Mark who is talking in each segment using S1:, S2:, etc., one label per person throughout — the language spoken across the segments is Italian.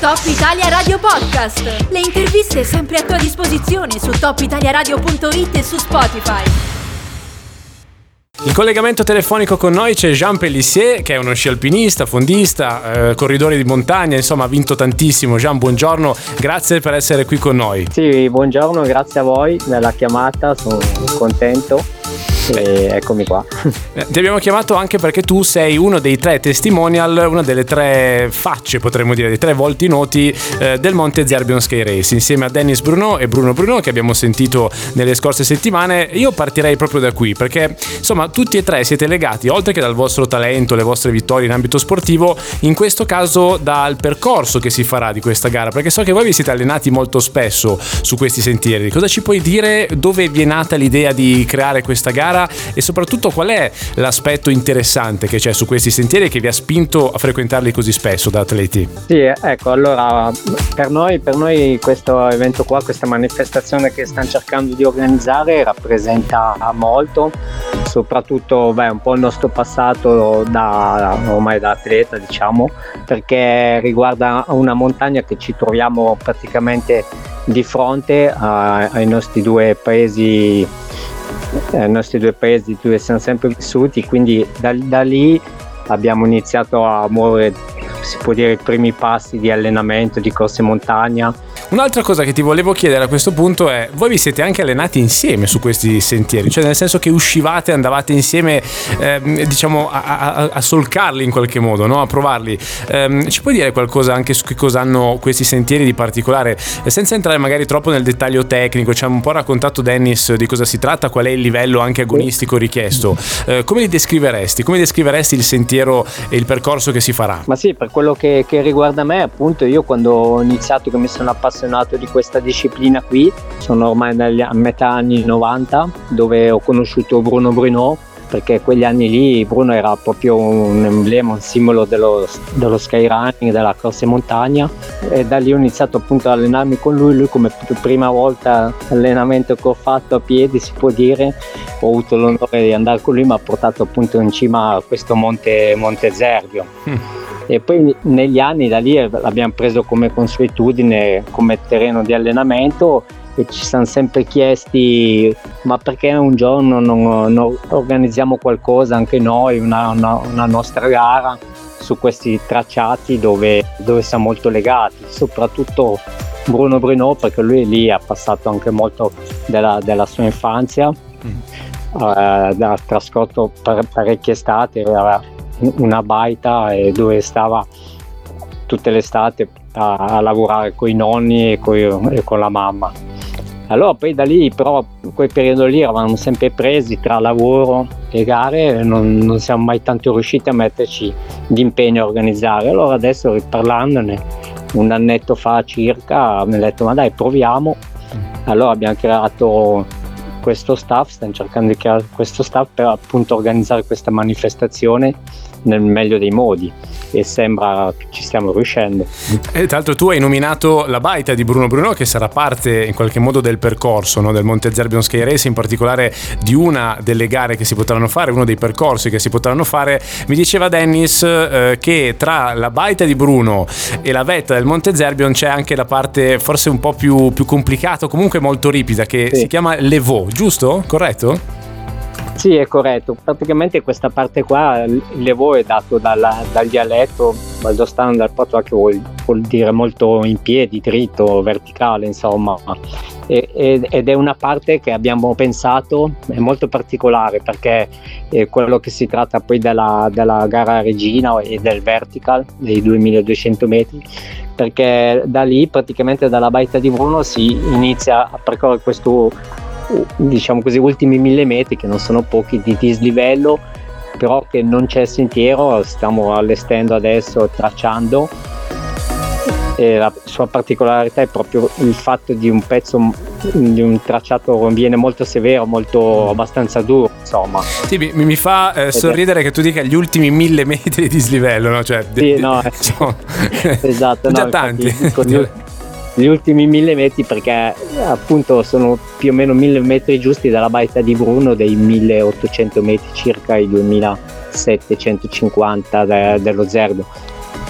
S1: Top Italia Radio Podcast. Le interviste sempre a tua disposizione su topitaliaradio.it e su Spotify.
S2: In collegamento telefonico con noi c'è Jean Pellissier, che è uno sci alpinista, fondista, eh, corridore di montagna, insomma ha vinto tantissimo. Jean, buongiorno, grazie per essere qui con noi.
S3: Sì, buongiorno, grazie a voi della chiamata, sono contento e eccomi qua.
S2: Eh, ti abbiamo chiamato anche perché tu sei uno dei tre testimonial, una delle tre facce, potremmo dire, dei tre volti noti eh, del Monte Zerbion Sky Race, insieme a Dennis Bruno e Bruno Bruno che abbiamo sentito nelle scorse settimane. Io partirei proprio da qui perché insomma tutti e tre siete legati, oltre che dal vostro talento, le vostre vittorie in ambito sportivo, in questo caso dal percorso che si farà di questa gara, perché so che voi vi siete allenati molto spesso su questi sentieri. Cosa ci puoi dire? Dove vi è nata l'idea di creare questa gara? Gara e soprattutto qual è l'aspetto interessante che c'è su questi sentieri che vi ha spinto a frequentarli così spesso da atleti?
S3: Sì, ecco, allora per noi, per noi questo evento qua, questa manifestazione che stanno cercando di organizzare rappresenta molto, soprattutto beh, un po' il nostro passato da, ormai da atleta, diciamo, perché riguarda una montagna che ci troviamo praticamente di fronte a, ai nostri due paesi eh, ai nostri due paesi dove siamo sempre vissuti, quindi da, da lì abbiamo iniziato a muovere, si può dire, i primi passi di allenamento, di corse montagna
S2: Un'altra cosa che ti volevo chiedere a questo punto è, voi vi siete anche allenati insieme su questi sentieri, cioè nel senso che uscivate, andavate insieme, eh, diciamo, a, a, a, solcarli in qualche modo, no? a provarli. Eh, ci puoi dire qualcosa anche su che cosa hanno questi sentieri di particolare, eh, senza entrare magari troppo nel dettaglio tecnico, ci ha un po' raccontato Dennis di cosa si tratta, qual è il livello anche agonistico richiesto. Eh, come li descriveresti? Come descriveresti il sentiero e il percorso che si farà?
S3: Ma sì, per quello che, che riguarda me, appunto, io quando ho iniziato, che mi sono appassionato appassionato di questa disciplina qui, sono ormai negli, a metà anni 90 dove ho conosciuto Bruno Bruno perché quegli anni lì Bruno era proprio un emblema, un simbolo dello, dello skyrunning, della corsa in montagna. E da lì ho iniziato appunto ad allenarmi con lui, lui come prima volta allenamento che ho fatto a piedi si può dire, ho avuto l'onore di andare con lui, mi ha portato appunto in cima a questo monte, monte Zerbio. Mm e poi negli anni da lì l'abbiamo preso come consuetudine, come terreno di allenamento e ci siamo sempre chiesti ma perché un giorno non, non organizziamo qualcosa anche noi, una, una, una, nostra gara su questi tracciati dove, dove siamo molto legati, soprattutto Bruno Bruno perché lui lì ha passato anche molto della, della sua infanzia, mm. uh, ha trascorso parecchie estate, una baita dove stava tutte le estate a, a lavorare con i nonni e, coi, e, con la mamma. Allora poi da lì però quel periodo lì eravamo sempre presi tra lavoro e gare e non, non siamo mai tanto riusciti a metterci d'impegno a organizzare. Allora adesso riparlandone un annetto fa circa mi ha detto ma dai proviamo. Allora abbiamo creato questo staff, stiamo cercando di creare questo staff per appunto organizzare questa manifestazione nel meglio dei modi e sembra che ci stiamo riuscendo.
S2: E tra l'altro tu hai nominato la baita di Bruno Bruno che sarà parte in qualche modo del percorso no? del Monte Zerbion Sky Race, in particolare di una delle gare che si potranno fare, uno dei percorsi che si potranno fare. Mi diceva Dennis eh, che tra la baita di Bruno e la vetta del Monte Zerbion c'è anche la parte forse un po' più, più complicata, comunque molto ripida, che sì. si chiama Levaux, giusto? Corretto?
S3: Sì, è corretto. Praticamente questa parte qua, il levo è dato dalla, dal dialetto valdostano dal Potoa che vuol, vuol, dire molto in piedi, dritto, verticale, insomma. E, ed è una parte che abbiamo pensato, è molto particolare perché è quello che si tratta poi della, della gara regina e del vertical, dei 2200 metri, perché da lì, praticamente dalla baita di Bruno, si inizia a percorrere questo diciamo così, ultimi mille metri, che non sono pochi, di dislivello, però che non c'è sentiero, stiamo allestendo adesso, tracciando. E la sua particolarità è proprio il fatto di un pezzo di un tracciato viene molto severo, molto abbastanza duro, insomma.
S2: Sì, mi, mi fa eh, sorridere che tu dica gli ultimi mille metri di dislivello, no? Cioè,
S3: sì, de, no, esatto,
S2: già no, tanti. Infatti,
S3: gli ultimi mille metri perché appunto sono più o meno mille metri giusti dalla baita di Bruno dei 1800 metri circa i 2750 de- dello Zerbo.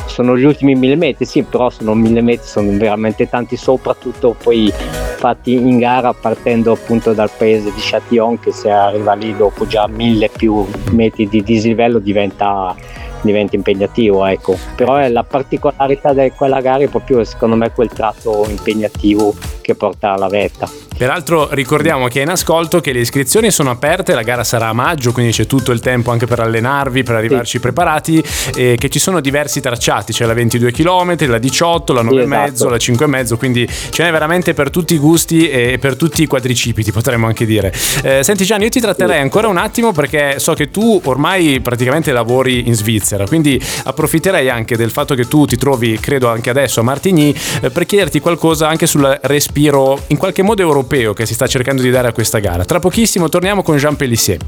S3: Sono gli ultimi mille metri, sì, però sono mille metri, sono veramente tanti, soprattutto poi fatti in gara partendo appunto dal paese di Châtillon che se arriva lì dopo già mille più metri di dislivello diventa diventa impegnativo ecco però è la particolarità di quella gara è proprio secondo me quel tratto impegnativo che porta alla vetta
S2: Peraltro ricordiamo che è in ascolto che le iscrizioni sono aperte, la gara sarà a maggio, quindi c'è tutto il tempo anche per allenarvi, per arrivarci sì. preparati, e che ci sono diversi tracciati, c'è la 22 km, la 18, la 9,5, sì, esatto. la 5,5, quindi ce n'è veramente per tutti i gusti e per tutti i quadricipiti, potremmo anche dire. Eh, senti Gianni, io ti tratterei sì. ancora un attimo perché so che tu ormai praticamente lavori in Svizzera, quindi approfitterei anche del fatto che tu ti trovi, credo anche adesso, a Martigny, eh, per chiederti qualcosa anche sul respiro in qualche modo europeo che si sta cercando di dare a questa gara. Tra pochissimo torniamo con Jean Pellissier.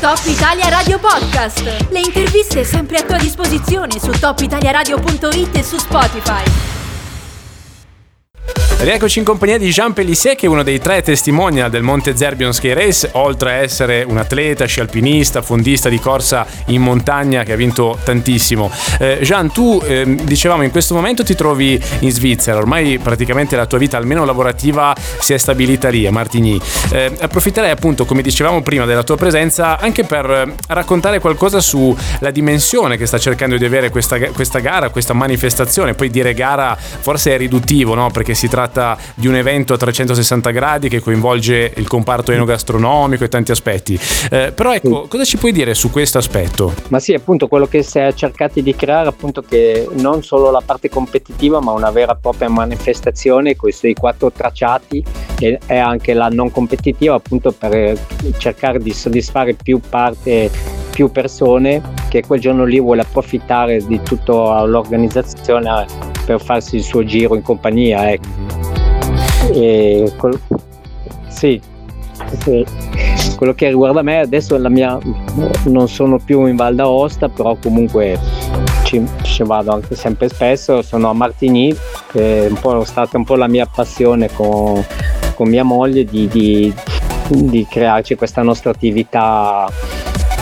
S1: Top Italia Radio Podcast. Le interviste sempre a tua disposizione su topitaliaradio.it e su Spotify.
S2: Rieccoci in compagnia di Jean Pellissier che è uno dei tre testimonial del Monte Zerbion Ski Race, oltre a essere un atleta, sci alpinista, fondista di corsa in montagna che ha vinto tantissimo. Eh, Jean, tu eh, dicevamo in questo momento ti trovi in Svizzera, ormai praticamente la tua vita almeno lavorativa si è stabilita lì a Martigny. Eh, approfitterei appunto, come dicevamo prima, della tua presenza anche per raccontare qualcosa sulla dimensione che sta cercando di avere questa, questa gara, questa manifestazione. Poi dire gara forse è riduttivo, no? Perché si tratta tratta di un evento a 360 gradi che coinvolge il comparto enogastronomico e tanti aspetti. Eh, però ecco, cosa ci puoi dire su questo aspetto?
S3: Ma sì, appunto quello che si è cercati di creare, appunto che non solo la parte competitiva, ma una vera e propria manifestazione, questi quattro tracciati e, e anche la non competitiva, appunto per cercare di soddisfare più parte più persone che quel giorno lì vuole approfittare di tutta l'organizzazione per farsi il suo giro in compagnia. Ecco. E col- sì, sì, quello che riguarda me adesso la mia non sono più in Val d'Aosta, però comunque ci, ci vado anche sempre spesso, sono a Martigny, che è un po' stata un po' la mia passione con, con mia moglie di, di, di crearci questa nostra attività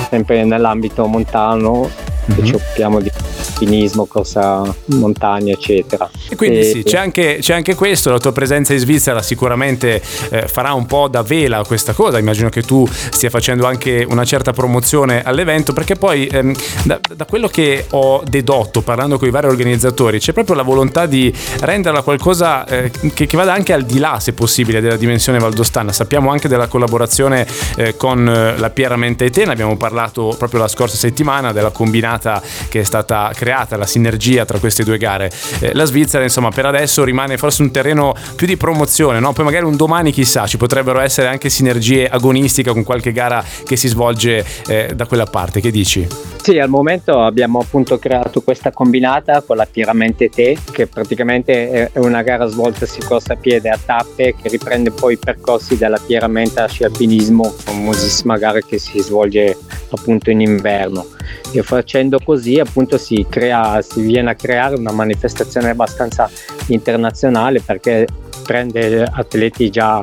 S3: sempre nell'ambito montano, mm-hmm. ci occupiamo di alpinismo, corsa montagna, eccetera.
S2: E quindi e, sì, c'è anche, c'è anche, questo, la tua presenza in Svizzera sicuramente eh, farà un po' da vela a questa cosa, immagino che tu stia facendo anche una certa promozione all'evento, perché poi ehm, da, da, quello che ho dedotto parlando con i vari organizzatori, c'è proprio la volontà di renderla qualcosa eh, che, che, vada anche al di là, se possibile, della dimensione valdostana. Sappiamo anche della collaborazione eh, con eh, la Piera Mente ne abbiamo parlato proprio la scorsa settimana della combinata che è stata creata creata la sinergia tra queste due gare. Eh, la Svizzera, insomma, per adesso rimane forse un terreno più di promozione, no? Poi magari un domani, chissà, ci potrebbero essere anche sinergie agonistiche con qualche gara che si svolge eh, da quella parte. Che dici?
S3: Sì, al momento abbiamo appunto creato questa combinata con la Tiramente Te, che praticamente è una gara svolta si corsa a piede a tappe che riprende poi i percorsi della Pieramenta sci alpinismo, famosissima gara che si svolge appunto in inverno e facendo così appunto si, crea, si viene a creare una manifestazione abbastanza internazionale perché prende atleti già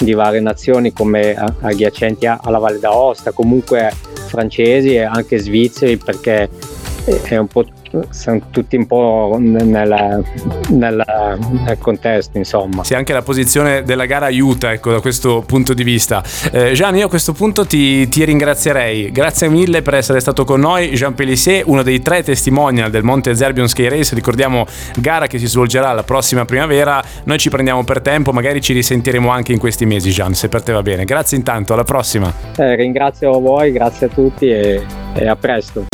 S3: di varie nazioni come aghiacenti alla Valle d'Aosta, comunque francesi e anche svizzeri perché è un po' sono tutti un po' nella, nella, nel contesto, insomma.
S2: Sì, anche la posizione della gara aiuta, ecco, da questo punto di vista. Eh, Gian, io a questo punto ti, ti, ringrazierei. Grazie mille per essere stato con noi. Jean Pellissier, uno dei tre testimonial del Monte Zerbion Ski Race. Ricordiamo gara che si svolgerà la prossima primavera. Noi ci prendiamo per tempo, magari ci risentiremo anche in questi mesi, Gian, se per te va bene. Grazie intanto, alla prossima.
S3: Eh, ringrazio voi, grazie a tutti e, e a presto.